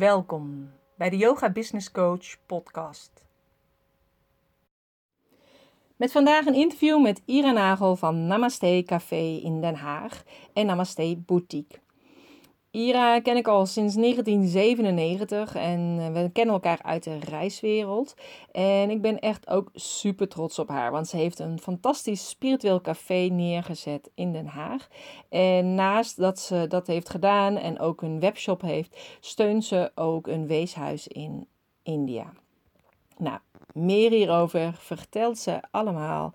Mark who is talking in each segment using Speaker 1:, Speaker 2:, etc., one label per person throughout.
Speaker 1: Welkom bij de Yoga Business Coach podcast. Met vandaag een interview met Ira Nagel van Namaste Café in Den Haag en Namaste Boutique. Ira ken ik al sinds 1997 en eh, we kennen elkaar uit de reiswereld. En ik ben echt ook super trots op haar, want ze heeft een fantastisch spiritueel café neergezet in Den Haag. En naast dat ze dat heeft gedaan en ook een webshop heeft, steunt ze ook een weeshuis in India. Nou, meer hierover vertelt ze allemaal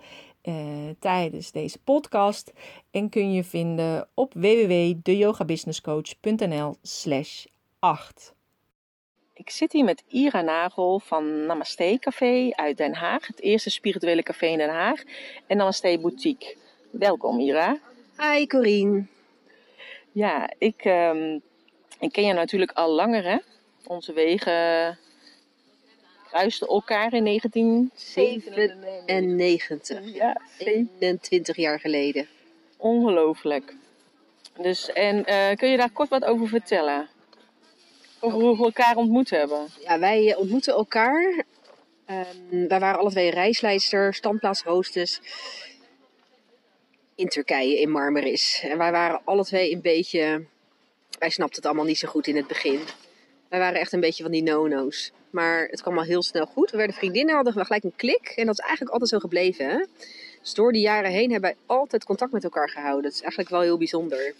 Speaker 1: uh, tijdens deze podcast en kun je vinden op www.deyogabusinesscoach.nl slash 8. Ik zit hier met Ira Nagel van Namaste Café uit Den Haag, het eerste spirituele café in Den Haag en Namaste Boutique. Welkom Ira.
Speaker 2: Hi Corine.
Speaker 1: Ja, ik, um, ik ken je natuurlijk al langer hè. Onze wegen kruisten elkaar in 1997.
Speaker 2: Ja, 21 jaar geleden.
Speaker 1: Ongelooflijk. Dus, en uh, kun je daar kort wat over vertellen? Over hoe we elkaar ontmoet hebben?
Speaker 2: Ja, wij eh, ontmoeten elkaar. Um, wij waren alle twee reisleidster, standplaatshostess in Turkije, in Marmaris. En wij waren alle twee een beetje... Wij snapten het allemaal niet zo goed in het begin. Wij waren echt een beetje van die no-no's. Maar het kwam al heel snel goed. We werden vriendinnen, hadden we gelijk een klik. En dat is eigenlijk altijd zo gebleven. Hè? Dus door die jaren heen hebben wij altijd contact met elkaar gehouden. Dat is eigenlijk wel heel bijzonder.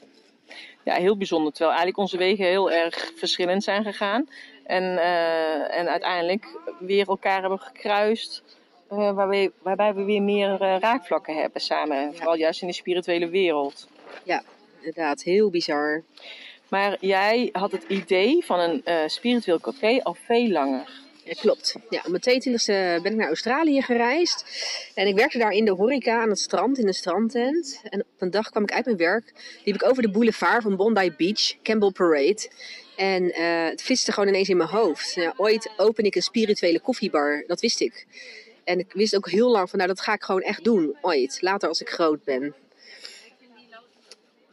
Speaker 1: Ja, heel bijzonder. Terwijl eigenlijk onze wegen heel erg verschillend zijn gegaan. En, uh, en uiteindelijk weer elkaar hebben gekruist. Uh, waarbij, waarbij, we weer meer uh, raakvlakken hebben samen. Ja. Vooral juist in de spirituele wereld.
Speaker 2: Ja, inderdaad. Heel bizar.
Speaker 1: Maar jij had het idee van een uh, spiritueel café al veel langer.
Speaker 2: Ja, klopt. Ja, op mijn 22e ben ik naar Australië gereisd. En ik werkte daar in de horeca aan het strand, in een strandtent. En op een dag kwam ik uit mijn werk, liep ik over de boulevard van Bondi Beach, Campbell Parade. En uh, het flitste gewoon ineens in mijn hoofd. Ja, ooit open ik een spirituele koffiebar, dat wist ik. En ik wist ook heel lang van, nou dat ga ik gewoon echt doen, ooit. Later als ik groot ben.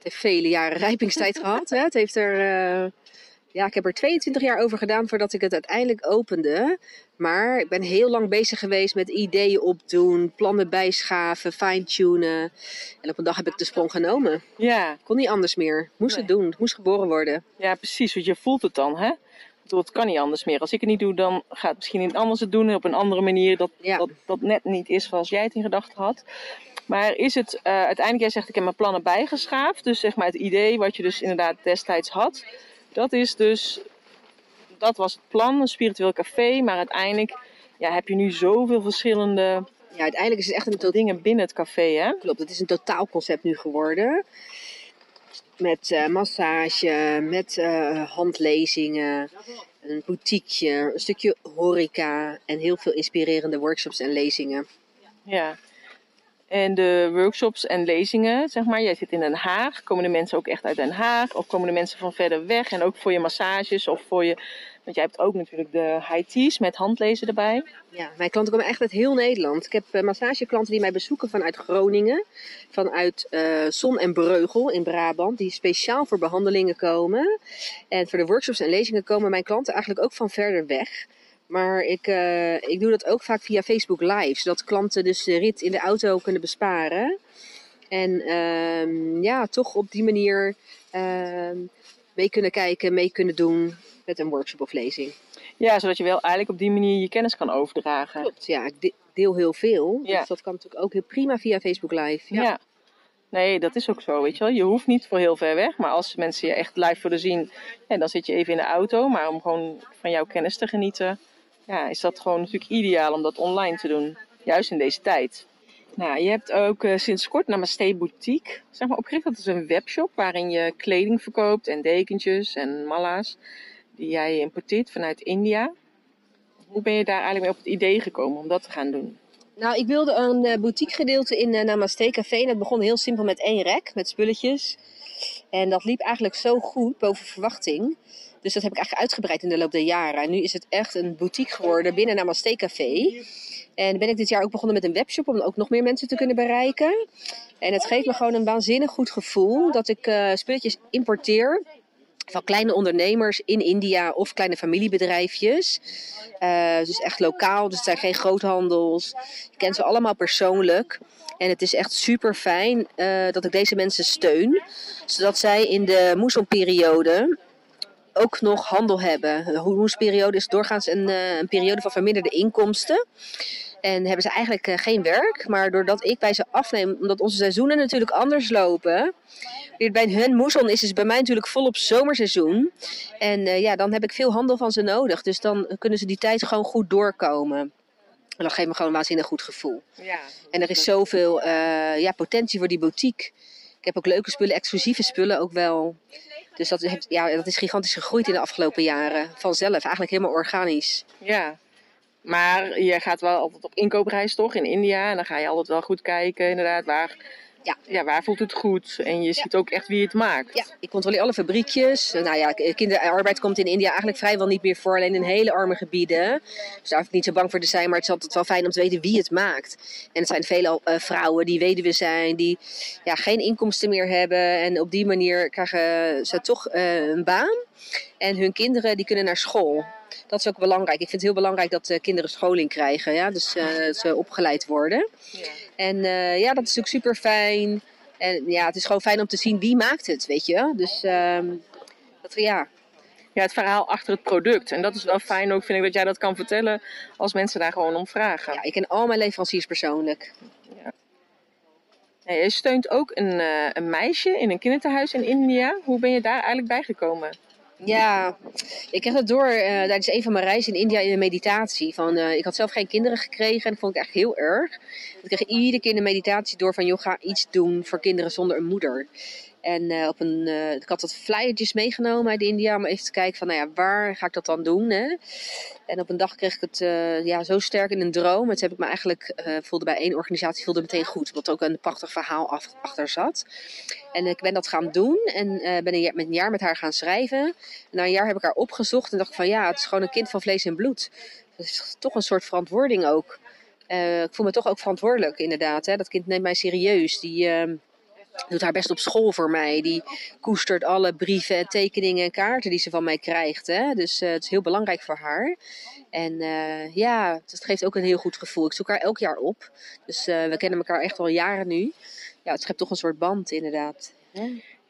Speaker 2: Het heeft vele jaren rijpingstijd gehad. Hè. Het heeft er, uh, ja, ik heb er 22 jaar over gedaan voordat ik het uiteindelijk opende. Maar ik ben heel lang bezig geweest met ideeën opdoen, plannen bijschaven, fine-tunen. En op een dag heb ik de sprong genomen.
Speaker 1: Ja.
Speaker 2: Kon niet anders meer. Moest nee. het doen. Het moest geboren worden.
Speaker 1: Ja, precies. Want je voelt het dan, hè? Het kan niet anders meer. Als ik het niet doe, dan gaat misschien iemand anders het doen op een andere manier. Dat, ja. dat, dat net niet is zoals jij het in gedachten had. Maar is het uh, uiteindelijk, jij zegt ik heb mijn plannen bijgeschaafd. Dus zeg maar het idee wat je dus inderdaad destijds had. Dat is dus, dat was het plan, een spiritueel café. Maar uiteindelijk ja, heb je nu zoveel verschillende
Speaker 2: ja, uiteindelijk is het echt een
Speaker 1: tot... dingen binnen het café. Hè?
Speaker 2: Klopt, het is een totaalconcept nu geworden. Met uh, massage, met uh, handlezingen, een boutiqueje, een stukje horeca en heel veel inspirerende workshops en lezingen.
Speaker 1: Ja, en de workshops en lezingen, zeg maar, jij zit in Den Haag. Komen de mensen ook echt uit Den Haag? Of komen de mensen van verder weg? En ook voor je massages of voor je... Want jij hebt ook natuurlijk de high met handlezen erbij.
Speaker 2: Ja, mijn klanten komen echt uit heel Nederland. Ik heb uh, massageklanten die mij bezoeken vanuit Groningen. Vanuit uh, Zon en Breugel in Brabant. Die speciaal voor behandelingen komen. En voor de workshops en lezingen komen mijn klanten eigenlijk ook van verder weg. Maar ik, uh, ik doe dat ook vaak via Facebook Live, zodat klanten dus de rit in de auto kunnen besparen. En uh, ja, toch op die manier uh, mee kunnen kijken, mee kunnen doen met een workshop of lezing.
Speaker 1: Ja, zodat je wel eigenlijk op die manier je kennis kan overdragen.
Speaker 2: Klopt, ja. Ik deel heel veel. Ja. Dus dat kan natuurlijk ook heel prima via Facebook Live. Ja.
Speaker 1: ja. Nee, dat is ook zo, weet je wel. Je hoeft niet voor heel ver weg. Maar als mensen je echt live willen zien, dan zit je even in de auto. Maar om gewoon van jouw kennis te genieten ja, is dat gewoon natuurlijk ideaal om dat online te doen. Juist in deze tijd. Nou, je hebt ook uh, sinds kort Namaste Boutique zeg maar, opgericht. Dat is een webshop waarin je kleding verkoopt en dekentjes en malla's. Die jij importeert vanuit India. Hoe ben je daar eigenlijk mee op het idee gekomen om dat te gaan doen?
Speaker 2: Nou, ik wilde een uh, boutique gedeelte in uh, Namaste Café. En dat begon heel simpel met één rek, met spulletjes. En dat liep eigenlijk zo goed, boven verwachting. Dus dat heb ik eigenlijk uitgebreid in de loop der jaren. En nu is het echt een boutique geworden binnen Namaste Café. En ben ik dit jaar ook begonnen met een webshop om ook nog meer mensen te kunnen bereiken. En het geeft me gewoon een waanzinnig goed gevoel dat ik uh, spulletjes importeer van kleine ondernemers in India of kleine familiebedrijfjes. Uh, dus echt lokaal, dus het zijn geen groothandels. Ik ken ze allemaal persoonlijk. En het is echt super fijn uh, dat ik deze mensen steun. Zodat zij in de moesselperiode ook nog handel hebben. De is doorgaans een, uh, een periode van verminderde inkomsten. En hebben ze eigenlijk uh, geen werk. Maar doordat ik bij ze afneem, omdat onze seizoenen natuurlijk anders lopen. Bij hun moesson is het bij mij natuurlijk volop zomerseizoen. En uh, ja, dan heb ik veel handel van ze nodig. Dus dan kunnen ze die tijd gewoon goed doorkomen. En dat geeft me gewoon een waanzinnig goed gevoel. Ja, en er is zoveel ja, potentie voor die boutique. Ik heb ook leuke spullen, exclusieve spullen ook wel. Dus dat, heeft, ja, dat is gigantisch gegroeid in de afgelopen jaren. Vanzelf, eigenlijk helemaal organisch.
Speaker 1: Ja, maar je gaat wel altijd op inkoopreis toch in India. En dan ga je altijd wel goed kijken inderdaad waar, ja. Ja, waar voelt het goed. En je ziet ook echt wie het maakt.
Speaker 2: Ja, ik controleer alle fabriekjes. Nou ja, kinderarbeid komt in India eigenlijk vrijwel niet meer voor. Alleen in hele arme gebieden. Dus daar hoef ik niet zo bang voor te zijn. Maar het is altijd wel fijn om te weten wie het maakt. En het zijn veel uh, vrouwen die weduwe zijn. Die ja, geen inkomsten meer hebben. En op die manier krijgen ze toch uh, een baan. En hun kinderen die kunnen naar school dat is ook belangrijk. Ik vind het heel belangrijk dat uh, kinderen scholing krijgen. Ja? Dus uh, dat ze opgeleid worden. Ja. En uh, ja, dat is natuurlijk super fijn. En ja, het is gewoon fijn om te zien wie maakt het, weet je. Dus um, dat, ja,
Speaker 1: ja, het verhaal achter het product. En dat is wel fijn ook, vind ik, dat jij dat kan vertellen als mensen daar gewoon om vragen.
Speaker 2: Ja, ik ken al mijn leveranciers persoonlijk. Ja.
Speaker 1: Ja, je steunt ook een, uh, een meisje in een kinderthuis in India. Hoe ben je daar eigenlijk bijgekomen?
Speaker 2: Ja, ik kreeg het door uh, tijdens een van mijn reizen in India in de meditatie. Van, uh, ik had zelf geen kinderen gekregen en dat vond ik echt heel erg. Ik kreeg iedere keer in de meditatie door van, joh, ga iets doen voor kinderen zonder een moeder. En uh, op een, uh, ik had wat flyertjes meegenomen uit India om even te kijken van, nou ja, waar ga ik dat dan doen? Hè? En op een dag kreeg ik het uh, ja, zo sterk in een droom. Het heb ik me eigenlijk, voelde bij één organisatie, voelde meteen goed. Er ook een prachtig verhaal achter zat. En ik ben dat gaan doen en ben een, met een jaar met haar gaan schrijven. En na een jaar heb ik haar opgezocht en dacht ik van, ja, het is gewoon een kind van vlees en bloed. Dat is toch een soort verantwoording ook. ik voel me toch ook verantwoordelijk, inderdaad. Hè? Dat kind neemt mij serieus. Die ehm, doet haar best op school voor mij. Die koestert alle brieven en tekeningen en kaarten die ze van mij krijgt. Hè? Dus uh, het is heel belangrijk voor haar. En uh, ja, het geeft ook een heel goed gevoel. Ik zoek haar elk jaar op. Dus uh, we kennen elkaar echt al jaren nu. Ja, het schept toch een soort band inderdaad.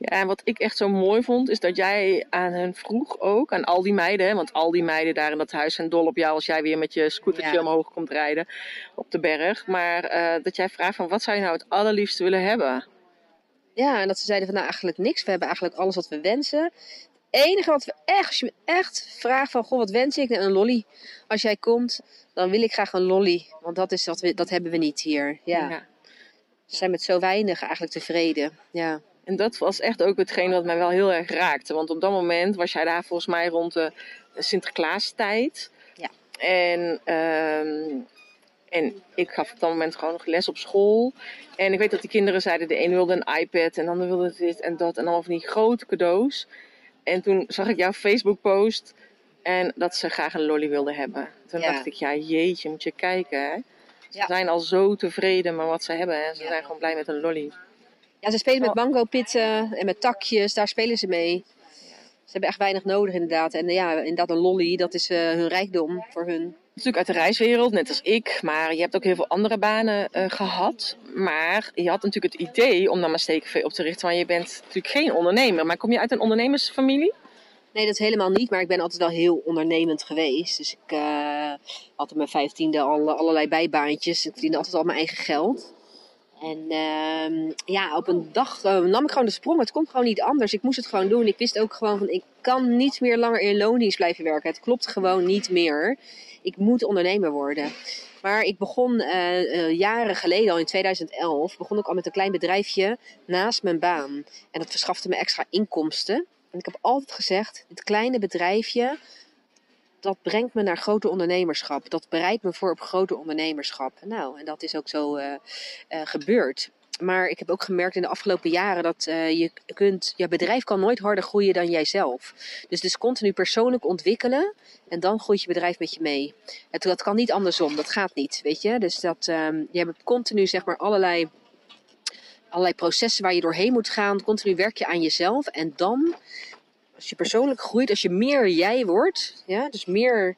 Speaker 1: Ja, en wat ik echt zo mooi vond, is dat jij aan hen vroeg ook, aan al die meiden, hè, want al die meiden daar in dat huis zijn dol op jou als jij weer met je scootertje ja. omhoog komt rijden op de berg. Maar uh, dat jij vraagt van wat zou je nou het allerliefste willen hebben?
Speaker 2: Ja, en dat ze zeiden van nou eigenlijk niks. We hebben eigenlijk alles wat we wensen. Het enige wat we echt, als je me echt vraagt van goh, wat wens ik? Een lolly. Als jij komt, dan wil ik graag een lolly. Want dat, is wat we, dat hebben we niet hier. Ja. ja. Ze zijn met zo weinig eigenlijk tevreden. Ja.
Speaker 1: En dat was echt ook hetgeen wat mij wel heel erg raakte. Want op dat moment was jij daar volgens mij rond de Sinterklaastijd.
Speaker 2: Ja.
Speaker 1: En um, en ik gaf op dat moment gewoon nog les op school. En ik weet dat die kinderen zeiden, de een wilde een iPad en de ander wilde dit en dat. En allemaal van die grote cadeaus. En toen zag ik jouw Facebook post en dat ze graag een lolly wilden hebben. Toen ja. dacht ik, ja jeetje, moet je kijken hè. Ze ja. zijn al zo tevreden met wat ze hebben. Hè. Ze ja. zijn gewoon blij met een lolly.
Speaker 2: Ja, ze spelen met mango pitten en met takjes. Daar spelen ze mee. Ze hebben echt weinig nodig inderdaad. En ja, inderdaad een lolly, dat is uh, hun rijkdom voor hun
Speaker 1: natuurlijk uit de reiswereld, net als ik. Maar je hebt ook heel veel andere banen uh, gehad. Maar je had natuurlijk het idee om Namaste Café op te richten. Want je bent natuurlijk geen ondernemer. Maar kom je uit een ondernemersfamilie?
Speaker 2: Nee, dat helemaal niet. Maar ik ben altijd wel heel ondernemend geweest. Dus ik had op mijn vijftiende al allerlei bijbaantjes. Ik verdiende altijd al mijn eigen geld. En uh, ja, op een dag uh, nam ik gewoon de sprong. Het komt gewoon niet anders. Ik moest het gewoon doen. Ik wist ook gewoon van ik kan niet meer langer in loondienst blijven werken. Het klopt gewoon niet meer ik moet ondernemer worden. Maar ik begon uh, uh, jaren geleden, al in 2011, begon ik al met een klein bedrijfje naast mijn baan. En dat verschafte me extra inkomsten. En ik heb altijd gezegd, dit kleine bedrijfje, dat brengt me naar grote ondernemerschap. Dat bereidt me voor op grote ondernemerschap. Nou, en dat is ook zo uh, gebeurd. Maar ik heb ook gemerkt in de afgelopen jaren dat uh, je kunt, je bedrijf kan nooit harder groeien dan jijzelf. Dus dus continu persoonlijk ontwikkelen en dan groeit je bedrijf met je mee. Het, dat kan niet andersom, dat gaat niet, weet je. Dus dat, um, je hebt continu zeg maar allerlei, allerlei processen waar je doorheen moet gaan. Continu werk je aan jezelf en dan Als je persoonlijk groeit, als je meer jij wordt, ja, dus meer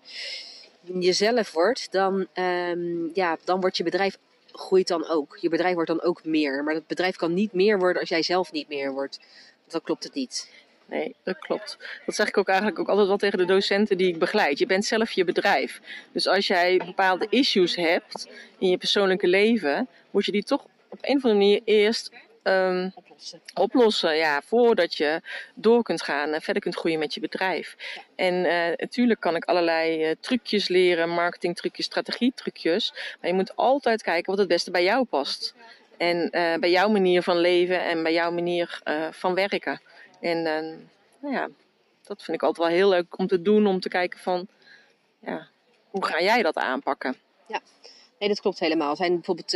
Speaker 2: jezelf wordt, dan, ehm, ja, dan wordt je bedrijf groeit dan ook. Je bedrijf wordt dan ook meer. Maar het bedrijf kan niet meer worden als jij zelf niet meer wordt. Dan klopt het niet.
Speaker 1: Nee, dat klopt. Dat zeg ik ook eigenlijk ook altijd wel tegen de docenten die ik begeleid. Je bent zelf je bedrijf. Dus als jij bepaalde issues hebt in je persoonlijke leven, moet je die toch op een of andere manier eerst um, oplossen. oplossen. Ja, voordat je door kunt gaan en verder kunt groeien met je bedrijf. En uh, natuurlijk kan ik allerlei uh, trucjes leren, marketingtrucjes, strategietrucjes. Maar je moet altijd kijken wat het beste bij jou past. En uh, bij jouw manier van leven en bij jouw manier van werken. En nou ja, dat vind ik altijd wel heel leuk om te doen, om te kijken van, ja, hoe ga jij dat aanpakken?
Speaker 2: Ja, nee, dat klopt helemaal. Er zijn bijvoorbeeld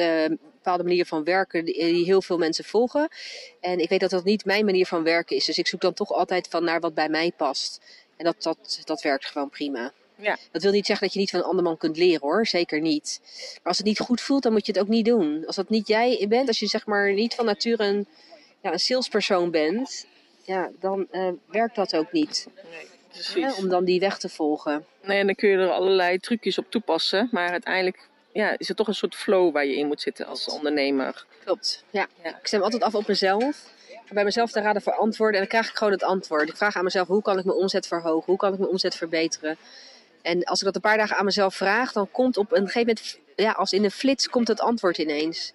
Speaker 2: bepaalde manieren van werken die, die, heel veel mensen volgen. En ik weet dat dat niet mijn manier van werken is. Dus ik zoek dan toch altijd van naar wat bij mij past. En dat, dat, dat werkt gewoon prima. Ja. Dat wil niet zeggen dat je niet van een ander man kunt leren hoor, zeker niet. Maar als het niet goed voelt, dan moet je het ook niet doen. Als dat niet jij bent, als je zeg maar niet van nature een, ja, een salespersoon bent, ja, dan uh, werkt dat ook niet. Nee, om dan die weg te volgen.
Speaker 1: Nee, en dan kun je er allerlei trucjes op toepassen. Maar uiteindelijk ja, is het toch een soort flow waar je in moet zitten als ondernemer.
Speaker 2: Klopt, ja. ja. Ik stem altijd af op mezelf. Bij mezelf te raden voor antwoorden. En dan krijg ik gewoon het antwoord. Ik vraag aan mezelf, hoe kan ik mijn omzet verhogen? Hoe kan ik mijn omzet verbeteren? En als ik dat een paar dagen aan mezelf vraag, dan komt op een gegeven moment, ja, als in een flits, komt het antwoord ineens.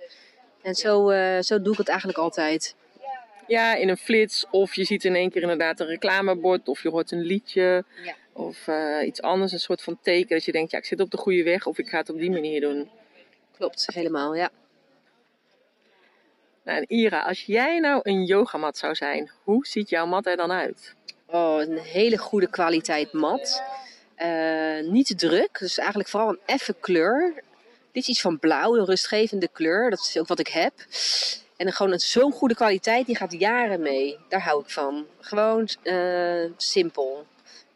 Speaker 2: En zo, uh, zo doe ik het eigenlijk altijd.
Speaker 1: Ja, in een flits. Of je ziet in één keer inderdaad een reclamebord. Of je hoort een liedje. Ja. Of uh, iets anders, een soort van teken. Dat je denkt, ja, ik zit op de goede weg. Of ik ga het op die manier doen.
Speaker 2: Klopt, helemaal, ja.
Speaker 1: Nou, en Ira, als jij nou een yogamat zou zijn, hoe ziet jouw mat er dan uit?
Speaker 2: Oh, een hele goede kwaliteit mat. Uh, niet te druk, dus eigenlijk vooral een effe kleur. Dit is iets van blauw, een rustgevende kleur. Dat is ook wat ik heb. En gewoon zo'n goede kwaliteit, die gaat jaren mee. Daar hou ik van. Gewoon uh, simpel.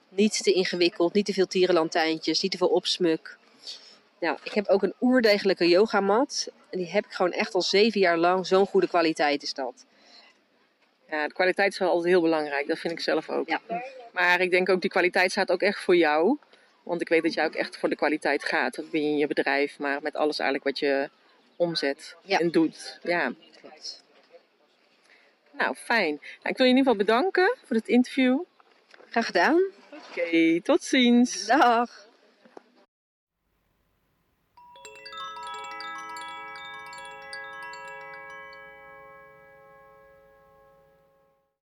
Speaker 2: Niet te ingewikkeld, niet te veel tierenlantijntjes, niet te veel opsmuk. Nou, ik heb ook een oerdegelijke yogamat. En die heb ik gewoon echt al zeven jaar lang. Zo'n goede kwaliteit is dat.
Speaker 1: Ja, de kwaliteit is wel altijd heel belangrijk. Dat vind ik zelf ook. Ja. Maar ik denk ook, die kwaliteit staat ook echt voor jou. Want ik weet dat jij ook echt voor de kwaliteit gaat. Dat ben je in je bedrijf, maar met alles eigenlijk wat je omzet en doet. Ja. Nou, fijn. Nou, ik wil je in ieder geval bedanken voor het interview.
Speaker 2: Graag gedaan.
Speaker 1: Oké, tot ziens.
Speaker 2: Dag.